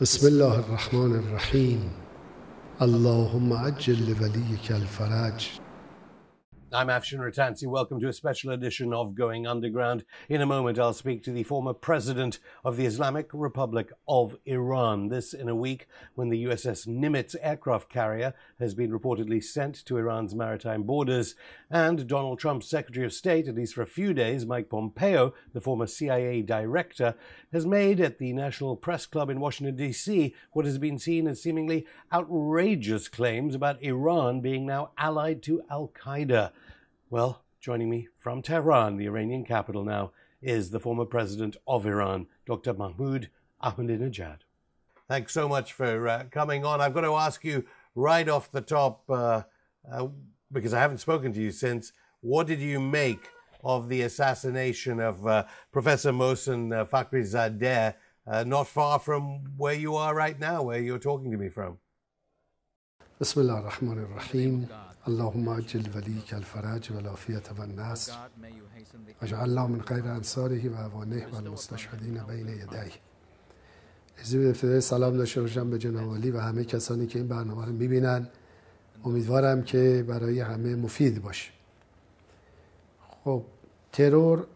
بسم الله الرحمن الرحیم. اللهم عجل لولیک الفرج. I'm Afshin Ratansi. Welcome to a special edition of Going Underground. In a moment, I'll speak to the former president of the Islamic Republic of Iran. This in a week when the USS Nimitz aircraft carrier has been reportedly sent to Iran's maritime borders. And Donald Trump's Secretary of State, at least for a few days, Mike Pompeo, the former CIA director, has made at the National Press Club in Washington, D.C., what has been seen as seemingly outrageous claims about Iran being now allied to Al Qaeda. Well, joining me from Tehran, the Iranian capital now, is the former president of Iran, Dr. Mahmoud Ahmadinejad. Thanks so much for uh, coming on. I've got to ask you right off the top, uh, uh, because I haven't spoken to you since, what did you make of the assassination of uh, Professor Mohsen uh, Fakhrizadeh, uh, not far from where you are right now, where you're talking to me from? بسم الله الرحمن الرحیم. اللهم عجل ولیک الفرج و العافیت و النصر واجعلنا من غیر انصاره و اوانه و المستشهدین بین یدیه. از ابتدای سلام داشته باشم به جناب و همه کسانی که این برنامه رو می‌بینن. امیدوارم که برای همه مفید باشه. خب ترور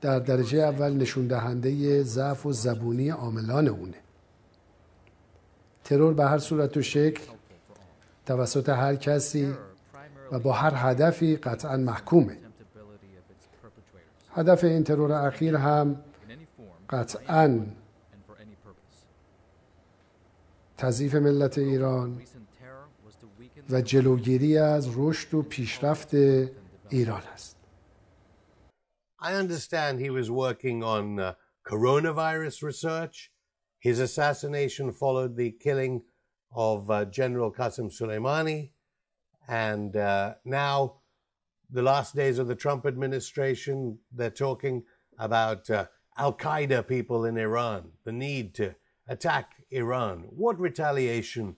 در درجه اول نشون دهنده ضعف و زبونی عاملان اونه. ترور به هر صورت و شکل توسط هر کسی و با هر هدفی قطعا محکومه هدف این ترور اخیر هم قطعا تضعیف ملت ایران و جلوگیری از رشد و پیشرفت ایران است I understand he was working on uh, coronavirus research. His assassination followed the killing of uh, General Qasem Soleimani. And uh, now, the last days of the Trump administration, they're talking about uh, Al Qaeda people in Iran, the need to attack Iran. What retaliation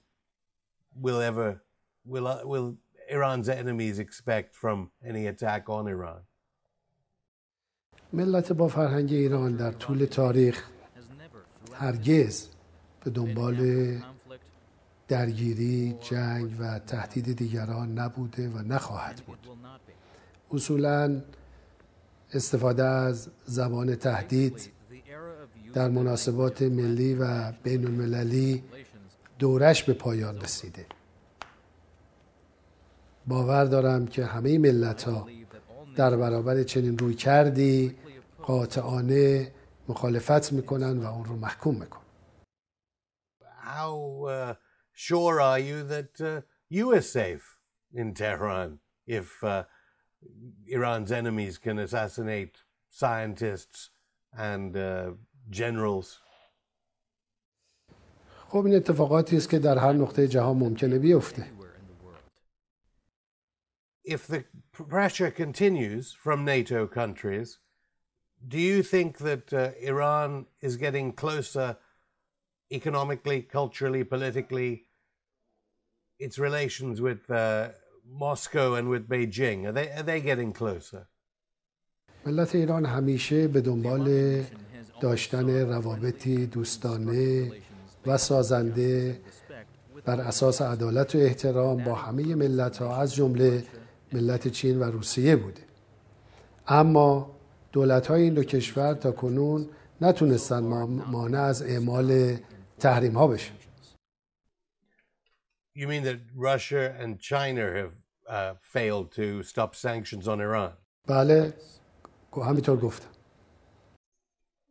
will ever will uh, will Iran's enemies expect from any attack on Iran? ملت با فرهنگ ایران در طول تاریخ هرگز به دنبال درگیری، جنگ و تهدید دیگران نبوده و نخواهد بود. اصولا استفاده از زبان تهدید در مناسبات ملی و بین المللی دورش به پایان رسیده. باور دارم که همه ملت ها در برابر چنین روی کردی قاطعانه مخالفت می‌کنن و اون رو محکوم می‌کنن. How uh, sure are you that uh, you are safe in Tehran if uh, Iran's enemies can assassinate scientists and uh, generals? خب این اتفاقاتی است که در هر نقطه جهان ممکنه بیفته. If the pressure continues from NATO countries, do you think that uh, Iran is getting closer economically, culturally, politically, its relations with uh, Moscow and with Beijing? Are they, are they getting closer? ملت ایران همیشه به دنبال داشتن روابطی دوستانه و سازنده بر اساس عدالت و احترام با همه ملت ها از جمله ملت چین و روسیه بوده اما دولت های این دو کشور تا کنون نتونستن مانع از اعمال تحریم ها بشن You mean that Russia and China have uh, failed to stop sanctions on Iran? بله همینطور گفتم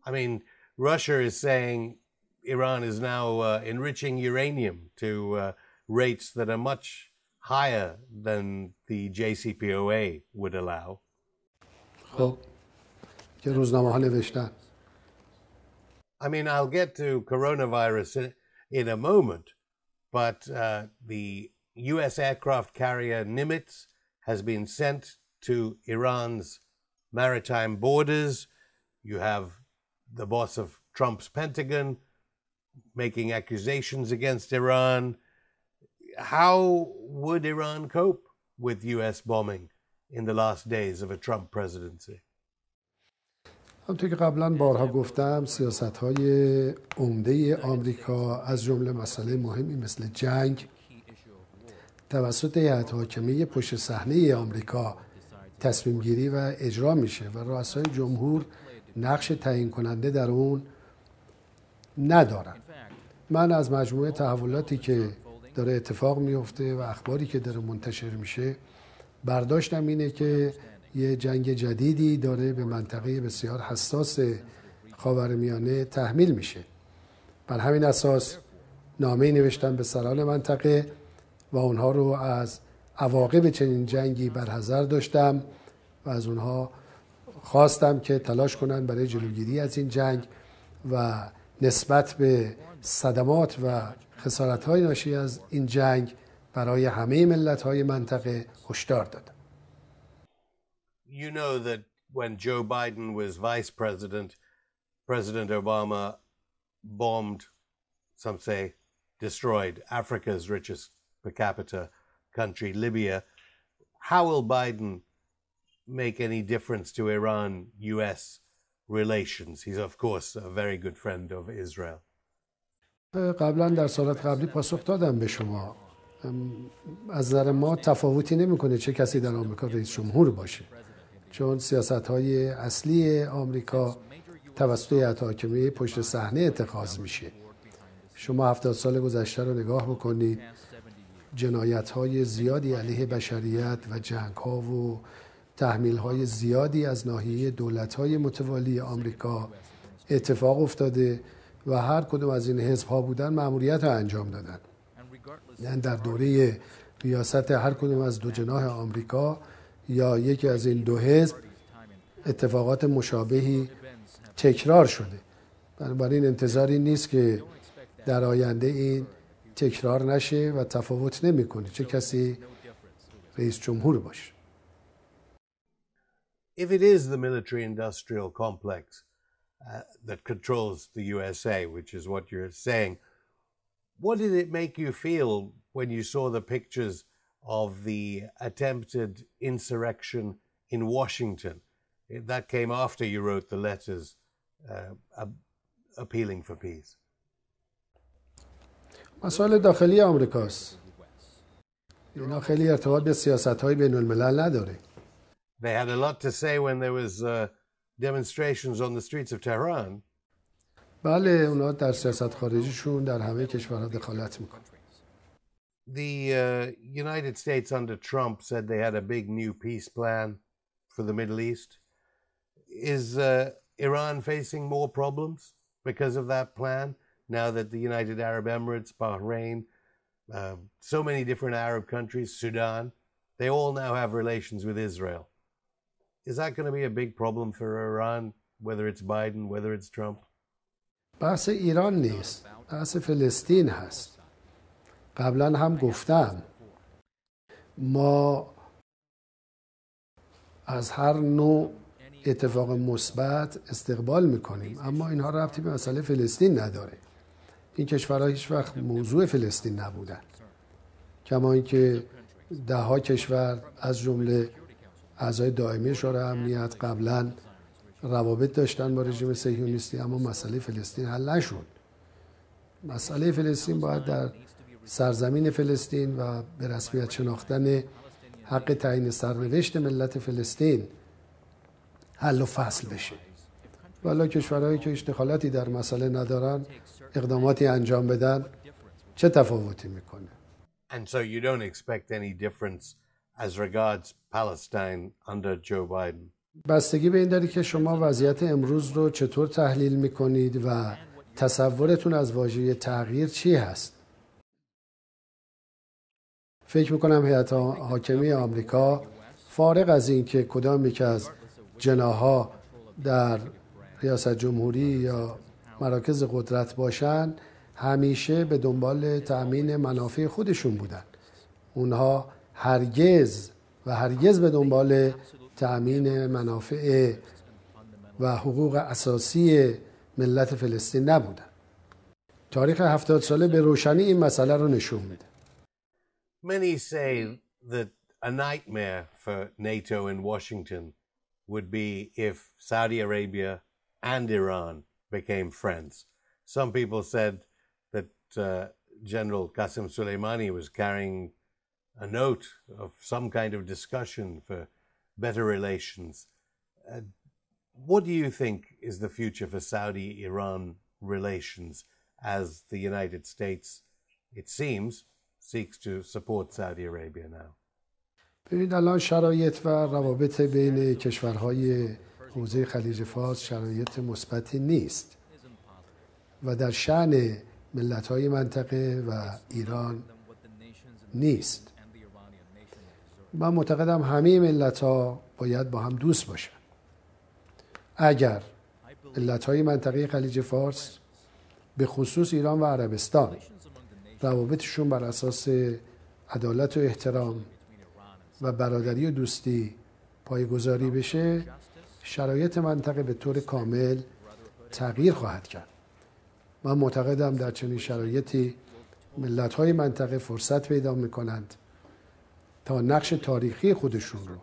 I mean, Russia is saying Iran is now uh, enriching uranium to uh, rates that are much higher than the JCPOA would allow. خب که روزنامه ها نوشتن I mean, I'll get to coronavirus in, in a moment, but uh, the U.S. aircraft carrier Nimitz has been sent to Iran's maritime borders. You have the boss of Trump's Pentagon making accusations against Iran. How would Iran cope with U.S. bombing in the last days of a Trump presidency? همونطور که قبلا بارها گفتم سیاست های عمده آمریکا از جمله مسئله مهمی مثل جنگ توسط هیئت حاکمه پشت صحنه آمریکا تصمیم گیری و اجرا میشه و رؤسای جمهور نقش تعیین کننده در اون ندارن. من از مجموعه تحولاتی که داره اتفاق میفته و اخباری که داره منتشر میشه برداشتم اینه که یه جنگ جدیدی داره به منطقه بسیار حساس خاورمیانه تحمیل میشه. بر همین اساس نامه نوشتم به سران منطقه و اونها رو از عواقب چنین جنگی برحضر داشتم و از اونها خواستم که تلاش کنند برای جلوگیری از این جنگ و نسبت به صدمات و خسارت های ناشی از این جنگ برای همه ملت های منطقه هشدار دادم. You know that when Joe Biden was vice president, President Obama bombed, some say destroyed, Africa's richest per capita country, Libya. How will Biden make any difference to Iran US relations? He's, of course, a very good friend of Israel. قبلا در سالات قبلی پاسخ دادم به شما از نظر ما تفاوتی نمیکنه چه کسی در آمریکا رئیس جمهور باشه چون سیاست های اصلی آمریکا توسط هیئت حاکمه پشت صحنه اتخاذ میشه. شما هفتاد سال گذشته رو نگاه بکنید جنایت های زیادی علیه بشریت و جنگ ها و تحمیل های زیادی از ناحیه دولت های متوالی آمریکا اتفاق افتاده و هر کدوم از این حزب ها بودن معمولیت رو انجام دادن. یعنی در دوره ریاست هر کدوم از دو جناح آمریکا یا یکی از این دو حزب اتفاقات مشابهی تکرار شده بنابراین انتظاری نیست که در آینده این تکرار نشه و تفاوت نمی‌کنه چه کسی رئیس جمهور باشه If it is the military industrial complex uh, that controls the USA, which is what you're saying, what did it make you feel when you saw the pictures of the attempted insurrection in Washington? That came after you wrote the letters uh, appealing for peace. مسائل داخلی آمریکاست. اینا خیلی ارتباط به سیاست های بین الملل نداره. They had a lot to say when there was uh, demonstrations on the streets of Tehran. بله اونا در سیاست خارجیشون در همه کشورها دخالت میکنن. The uh, United States under Trump said they had a big new peace plan for the Middle East. Is uh, Iran facing more problems because of that plan now that the United Arab Emirates, Bahrain, uh, so many different Arab countries, Sudan, they all now have relations with Israel? Is that going to be a big problem for Iran, whether it's Biden, whether it's Trump? بحث ایران نیست بحث فلسطین هست قبلا هم گفتم. ما از هر نوع اتفاق مثبت استقبال می‌کنیم اما اینها ربطی به مسئله فلسطین نداره. این کشورها هیچ وقت موضوع فلسطین نبودن. کما اینکه ده ها کشور از جمله اعضای دائمی شورای امنیت قبلا روابط داشتن با رژیم صهیونیستی اما مسئله فلسطین حل نشد. مسئله فلسطین باید در سرزمین فلسطین و به رسمیت شناختن حق تعیین سرنوشت ملت فلسطین حل و فصل بشه. والا کشورهایی که دخالتی در مسئله ندارن اقداماتی انجام بدن چه تفاوتی می‌کنه؟ And so you don't expect any difference as regards Palestine under Joe Biden. بستگی به این داره که شما وضعیت امروز رو چطور تحلیل می‌کنید و تصورتون از واژه تغییر چی هست؟ فکر می‌کنم هیئت حاکمه آمریکا فارغ از اینکه کدام یک از جناها در ریاست جمهوری یا مراکز قدرت باشن همیشه به دنبال تأمین منافع خودشون بودن. اونها هرگز و هرگز به دنبال تأمین منافع و حقوق اساسی ملت فلسطین نبودن. تاریخ هفتاد ساله به روشنی این مسئله رو نشون میده. Many say that a nightmare for NATO in Washington would be if Saudi Arabia and Iran became friends. Some people said that uh, General Qasem Soleimani was carrying a note of some kind of discussion for better relations. Uh, what do you think is the future for Saudi Iran relations as the United States, it seems, seeks to support Saudi Arabia now? ببینید الان شرایط و روابط بین کشورهای حوزه خلیج فارس شرایط مثبتی نیست. و در شعن ملت های منطقه و ایران نیست. من معتقدم همه ملت ها باید با هم دوست باشن. اگر ملت های منطقه خلیج فارس به خصوص ایران و عربستان روابطشون بر اساس عدالت و احترام و برادری و دوستی پایگذاری بشه شرایط منطقه به طور کامل تغییر خواهد کرد. من معتقدم در چنین شرایطی ملت های منطقه فرصت پیدا می کنند تا نقش تاریخی خودشون رو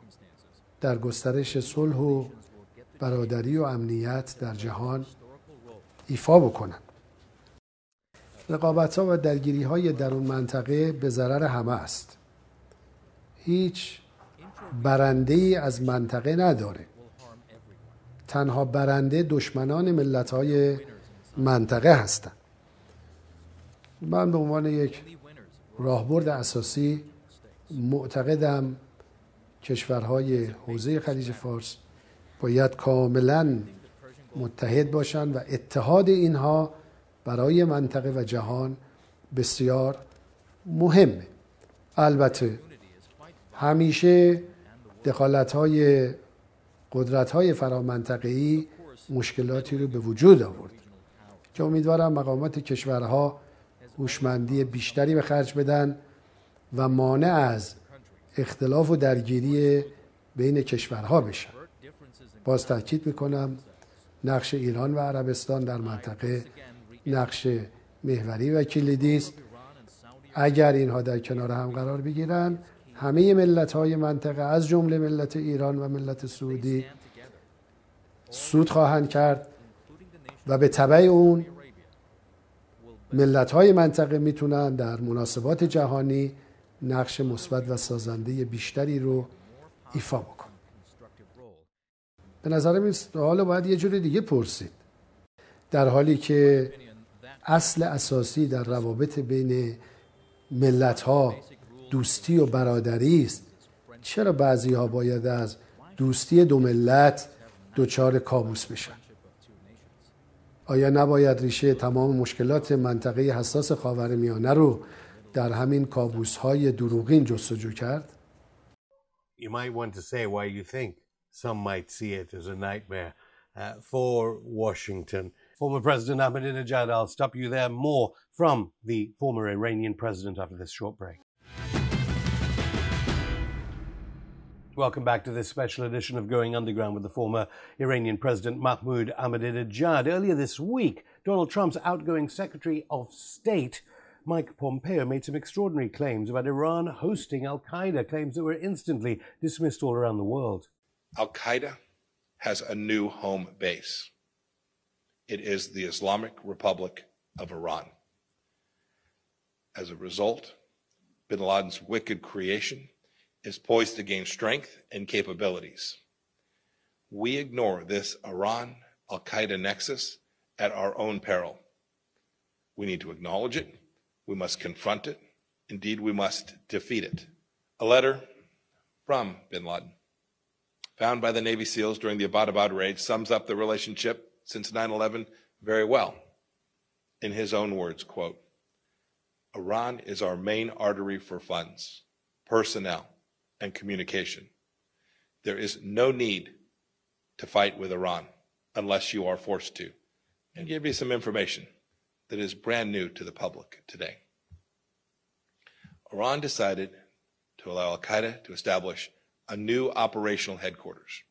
در گسترش صلح و برادری و امنیت در جهان ایفا بکنند. رقابت ها و درگیری های در اون منطقه به ضرر همه است. هیچ برنده ای از منطقه نداره. تنها برنده دشمنان ملت های منطقه هستند. من به عنوان یک راهبرد اساسی معتقدم کشورهای حوزه خلیج فارس باید کاملا متحد باشند و اتحاد اینها برای منطقه و جهان بسیار مهمه البته همیشه دخالت های قدرت های مشکلاتی رو به وجود آورد که امیدوارم مقامات کشورها هوشمندی بیشتری به خرج بدن و مانع از اختلاف و درگیری بین کشورها بشن. باز تاکید می‌کنم نقش ایران و عربستان در منطقه نقش محوری و کلیدی است اگر اینها در کنار هم قرار بگیرن همه ملت های منطقه از جمله ملت ایران و ملت سعودی سود خواهند کرد و به طبع اون ملت های منطقه می‌تونن در مناسبات جهانی نقش مثبت و سازنده بیشتری رو ایفا بکن به نظرم این سوال باید یه جور دیگه پرسید. در حالی که اصل اساسی در روابط بین ملت ها دوستی و برادری است چرا بعضی ها باید از دوستی دو ملت دچار کابوس بشن آیا نباید ریشه تمام مشکلات منطقه حساس خاورمیانه رو در همین کابوس های دروغین جستجو کرد؟ You might want to say why you think some might see it as a nightmare uh, for Washington. Former President Ahmadinejad, I'll stop you there. More from the former Iranian president after this short break. Welcome back to this special edition of Going Underground with the former Iranian President Mahmoud Ahmadinejad. Earlier this week, Donald Trump's outgoing Secretary of State, Mike Pompeo, made some extraordinary claims about Iran hosting Al Qaeda, claims that were instantly dismissed all around the world. Al Qaeda has a new home base. It is the Islamic Republic of Iran. As a result, bin Laden's wicked creation is poised to gain strength and capabilities. We ignore this Iran Al Qaeda nexus at our own peril. We need to acknowledge it. We must confront it. Indeed, we must defeat it. A letter from bin Laden, found by the Navy SEALs during the Abbottabad raid, sums up the relationship since 9 11 very well. In his own words, quote, Iran is our main artery for funds, personnel, and communication. There is no need to fight with Iran unless you are forced to. And give you some information that is brand new to the public today. Iran decided to allow Al Qaeda to establish a new operational headquarters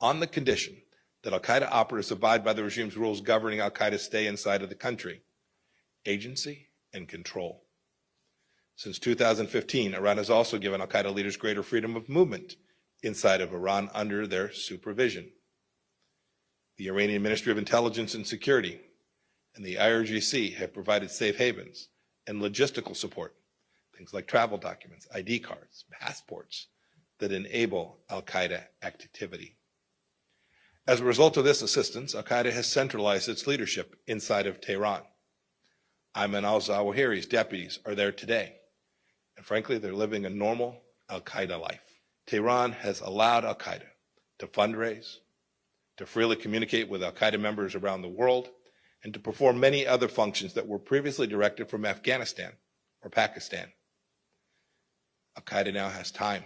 on the condition that Al Qaeda operatives abide by the regime's rules governing Al Qaeda's stay inside of the country agency and control. Since 2015, Iran has also given Al Qaeda leaders greater freedom of movement inside of Iran under their supervision. The Iranian Ministry of Intelligence and Security and the IRGC have provided safe havens and logistical support, things like travel documents, ID cards, passports, that enable Al Qaeda activity. As a result of this assistance, Al Qaeda has centralized its leadership inside of Tehran. Ayman al Zawahiri's deputies are there today. And frankly, they're living a normal Al Qaeda life. Tehran has allowed Al Qaeda to fundraise, to freely communicate with Al Qaeda members around the world, and to perform many other functions that were previously directed from Afghanistan or Pakistan. Al Qaeda now has time.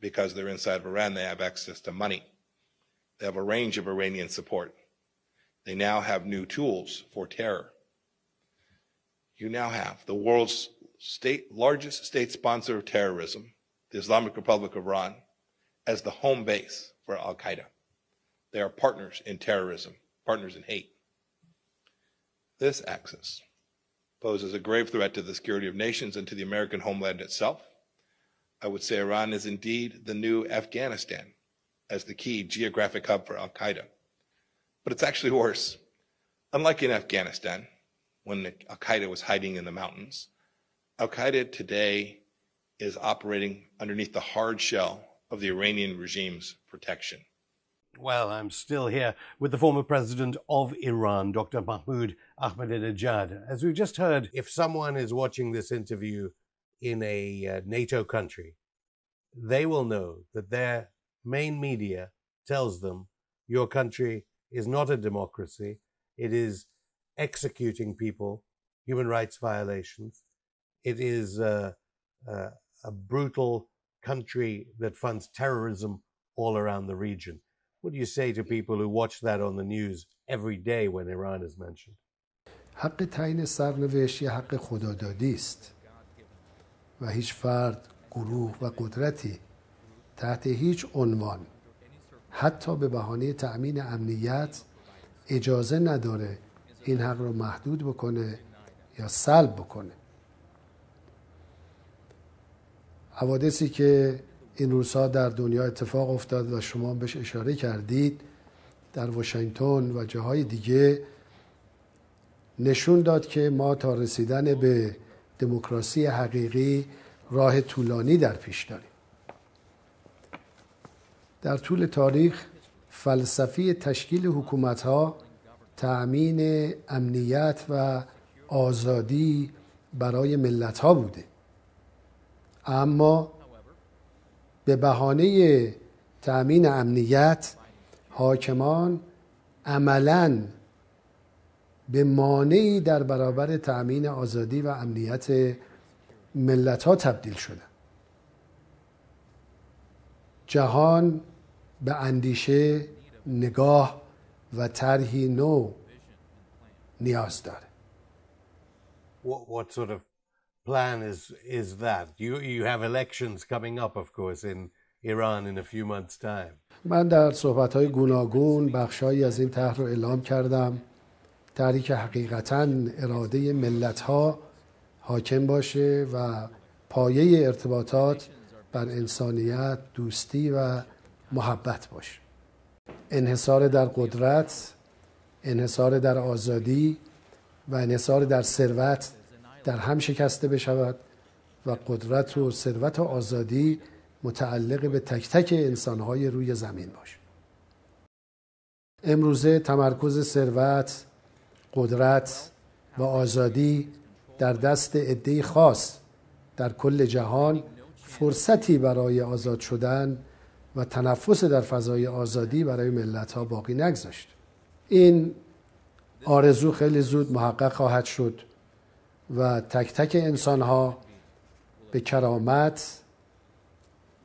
Because they're inside of Iran, they have access to money. They have a range of Iranian support. They now have new tools for terror. You now have the world's state, largest state sponsor of terrorism, the Islamic Republic of Iran, as the home base for Al Qaeda. They are partners in terrorism, partners in hate. This axis poses a grave threat to the security of nations and to the American homeland itself. I would say Iran is indeed the new Afghanistan as the key geographic hub for Al Qaeda. But it's actually worse. Unlike in Afghanistan, when Al Qaeda was hiding in the mountains, Al Qaeda today is operating underneath the hard shell of the Iranian regime's protection. Well, I'm still here with the former president of Iran, Dr. Mahmoud Ahmadinejad. As we've just heard, if someone is watching this interview in a uh, NATO country, they will know that their main media tells them your country is not a democracy. It is executing people, human rights violations. It is uh, uh, a brutal country that funds terrorism all around the region. What do you say to people who watch that on the news every day when Iran is mentioned? حق تعیین سرنوشت یه حق خدادادی است و هیچ فرد گروه و قدرتی تحت هیچ عنوان. حتی به بهانه تأمین امنیت اجازه نداره این حق رو محدود بکنه یا سلب بکنه. حوادثی که این روزها در دنیا اتفاق افتاد و شما بهش اشاره کردید در واشنگتن و جاهای دیگه نشون داد که ما تا رسیدن به دموکراسی حقیقی راه طولانی در پیش داریم. در طول تاریخ فلسفی تشکیل حکومت ها تأمین امنیت و آزادی برای ملت ها بوده. اما به بهانه تأمین امنیت حاکمان عملا به مانعی در برابر تأمین آزادی و امنیت ملت ها تبدیل شدن جهان به اندیشه نگاه و طرحی نو نیاز داره What, what sort of plan is is that? You you have elections coming up, of course, in Iran in a few months' time. من در صحبت های گوناگون بخشهایی از این طرح رو اعلام کردم طرحی که حقیقتا اراده ملت ها حاکم باشه و پایه ارتباطات بر انسانیت دوستی و محبت باشه انحصار در قدرت انحصار در آزادی و انحصار در ثروت در هم شکسته بشود و قدرت و ثروت و آزادی متعلق به تک تک انسانهای روی زمین باشه امروزه تمرکز ثروت قدرت و آزادی در دست عدهای خاص در کل جهان فرصتی برای آزاد شدن و تنفس در فضای آزادی برای ملت ها باقی نگذاشت. این آرزو خیلی زود محقق خواهد شد و تک تک انسان ها به کرامت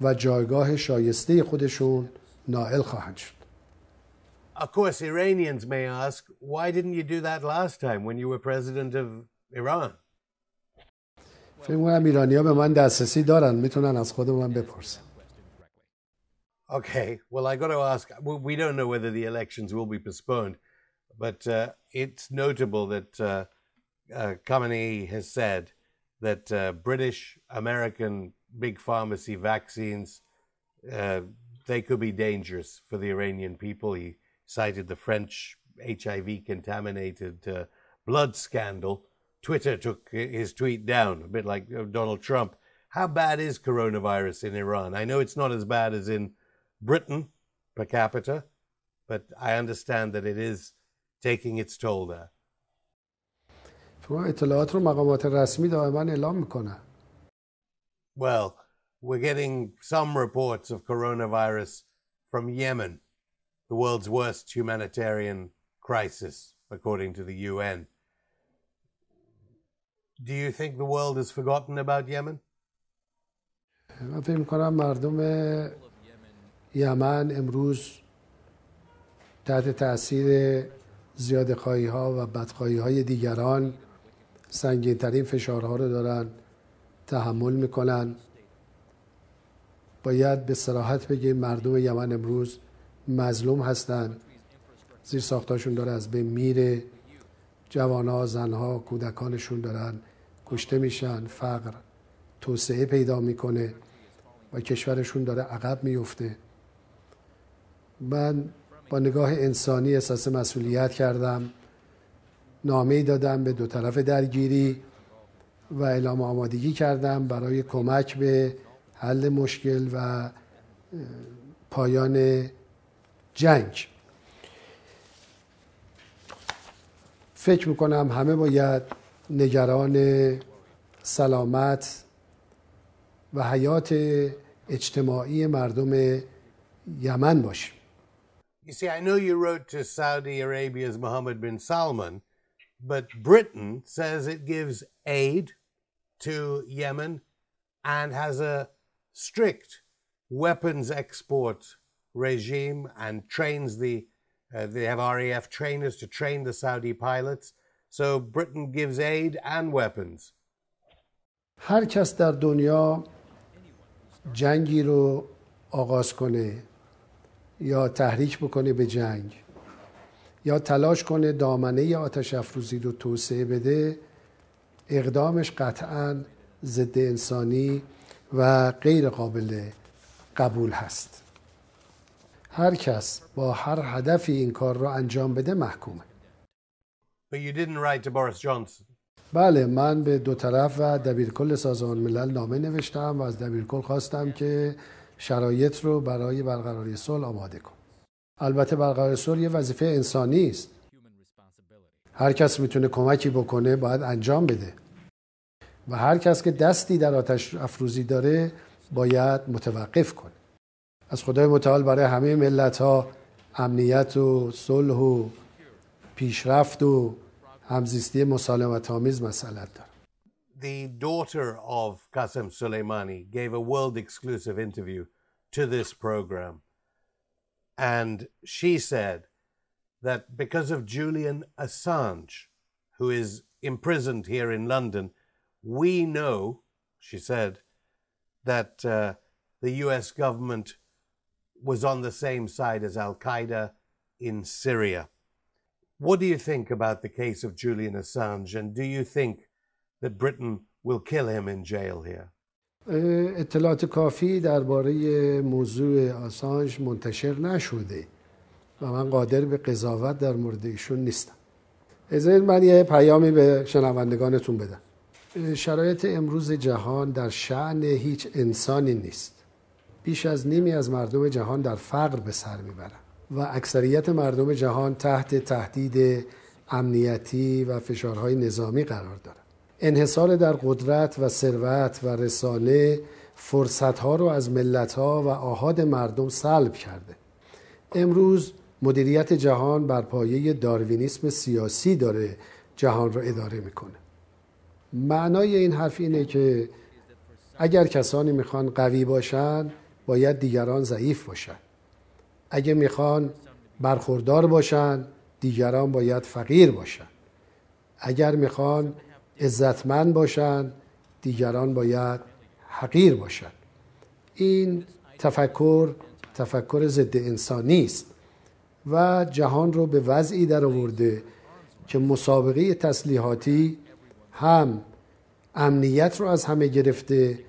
و جایگاه شایسته خودشون نائل خواهند شد. Of course, Iranians may ask, why didn't you do that last time when you were president of Iran? فکر کنم ایرانی ها به من دسترسی دارن. می‌تونن از خود من بپرسن. Okay, well, I got to ask. We don't know whether the elections will be postponed, but uh, it's notable that uh, uh, Khamenei has said that uh, British, American big pharmacy vaccines uh, they could be dangerous for the Iranian people. He cited the French HIV contaminated uh, blood scandal. Twitter took his tweet down, a bit like uh, Donald Trump. How bad is coronavirus in Iran? I know it's not as bad as in Britain per capita, but I understand that it is taking its toll there. اطلاعات رو مقامات رسمی دائما اعلام میکنن. Well, we're getting some reports of coronavirus from Yemen, the world's worst humanitarian crisis, according to the UN. Do you think the world has forgotten about Yemen? من فکر کنم مردم یمن امروز تحت تاثیر زیاد خواهی ها و بدخواهی های دیگران سنگین ترین فشارها رو دارن تحمل می‌کنن. باید به سراحت بگیم مردم یمن امروز مظلوم هستند. زیر ساختاشون داره از بین میره. جوانها زنها کودکانشون دارن کشته میشن. فقر توسعه پیدا می‌کنه و کشورشون داره عقب میفته من با نگاه انسانی احساس مسئولیت کردم. نامه دادم به دو طرف درگیری و اعلام آمادگی کردم برای کمک به حل مشکل و پایان جنگ. فکر می‌کنم همه باید نگران سلامت و حیات اجتماعی مردم یمن باشیم. You see, I know you wrote to Saudi Arabia's Mohammed bin Salman, but Britain says it gives aid to Yemen and has a strict weapons export regime and trains the uh, they have RAF trainers to train the Saudi pilots. So Britain gives aid and weapons. هر کس در دنیا جنگی رو آغاز کنه یا تحریک بکنه به جنگ یا تلاش کنه دامنه آتش افروزی رو توسعه بده اقدامش قطعا ضد انسانی و غیر قابل قبول هست هر کس با هر هدفی این کار رو انجام بده محکومه But you didn't write to Boris Johnson. بله من به دو طرف و دبیرکل سازمان ملل نامه نوشتم و از دبیرکل خواستم که شرایط رو برای برقراری صلح آماده کن. البته برقراری صلح یه وظیفه انسانی است. هر کس می‌تونه کمکی بکنه باید انجام بده. و هر کس که دستی در آتش افروزی داره باید متوقف کنه. از خدای متعال برای همه ملت ها امنیت و صلح و پیشرفت و همزیستی مسالمت آمیز مسئلت داره. The daughter of Qasem Soleimani gave a world exclusive interview to this program. And she said that because of Julian Assange, who is imprisoned here in London, we know, she said, that uh, the US government was on the same side as Al Qaeda in Syria. What do you think about the case of Julian Assange, and do you think that Britain will kill him in jail here? اطلاعات کافی درباره موضوع آسانج منتشر نشده و من قادر به قضاوت در مورد ایشون نیستم. اذن من یه پیامی به شنوندگانتون بدم. شرایط امروز جهان در شعن هیچ انسانی نیست. بیش از نیمی از مردم جهان در فقر به سر می‌برن و اکثریت مردم جهان تحت تهدید امنیتی و فشارهای نظامی قرار دارند انحصار در قدرت و ثروت و رسانه فرصتها رو از ملتها و آهاد مردم سلب کرده. امروز مدیریت جهان بر پایه داروینیسم سیاسی داره جهان رو اداره می‌کنه. معنای این حرف اینه که اگر کسانی می‌خوان قوی باشن باید دیگران ضعیف باشن. اگه می‌خوان برخوردار باشن دیگران باید فقیر باشن. اگر می‌خوان عزتمند باشن دیگران باید حقیر باشن. این تفکر تفکر ضد انسانی است و جهان رو به وضعی در آورده که مسابقه تسلیحاتی هم امنیت رو از همه گرفته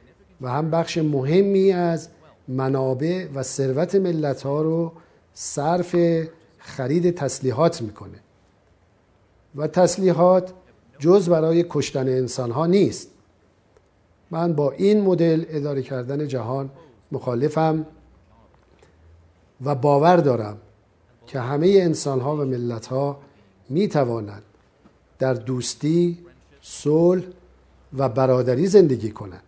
و هم بخش مهمی از منابع و ثروت ملت ها رو صرف خرید تسلیحات می‌کنه. و تسلیحات جز برای کشتن انسان ها نیست من با این مدل اداره کردن جهان مخالفم و باور دارم که همه انسان ها و ملت ها می توانند در دوستی، صلح و برادری زندگی کنند.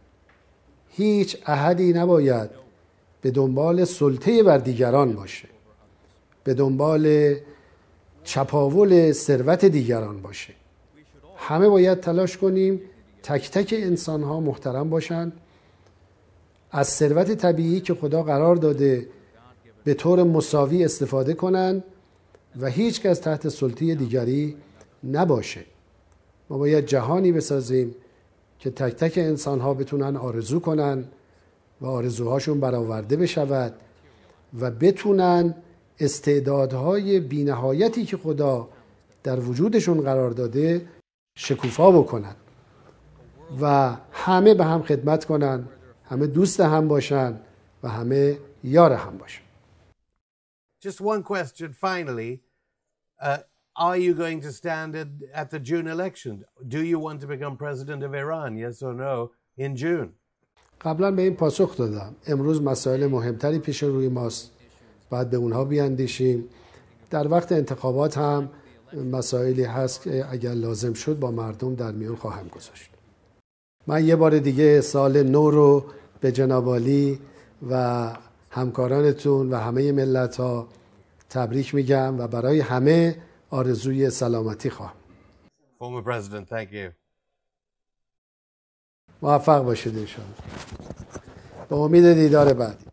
هیچ احدی نباید به دنبال سلطه بر دیگران باشه. به دنبال چپاول ثروت دیگران باشه. همه باید تلاش کنیم تک تک انسان ها محترم باشند از ثروت طبیعی که خدا قرار داده به طور مساوی استفاده کنند و هیچ کس تحت سلطه دیگری نباشه. ما باید جهانی بسازیم که تک تک انسان ها بتونن آرزو کنن و آرزوهاشون برآورده بشود و بتونن استعدادهای بینهایتی که خدا در وجودشون قرار داده شکوفا بکنن و همه به هم خدمت کنن همه دوست هم باشن و همه یار هم باشن Just one question finally. Uh, are you going to stand at, at the June election? Do you want to become president of Iran, yes or no, in June? قبلا به این پاسخ دادم امروز مسائل مهمتری پیش روی ماست باید به اونها بیاندیشیم در وقت انتخابات هم مسائلی هست که اگر لازم شد با مردم در میان خواهم گذاشت. من یه بار دیگه سال نو رو به جنابالی و همکارانتون و همه ملت ها تبریک میگم و برای همه آرزوی سلامتی خواهم. Former President, thank you. موفق باشید انشاءالله. با امید دیدار بعدی.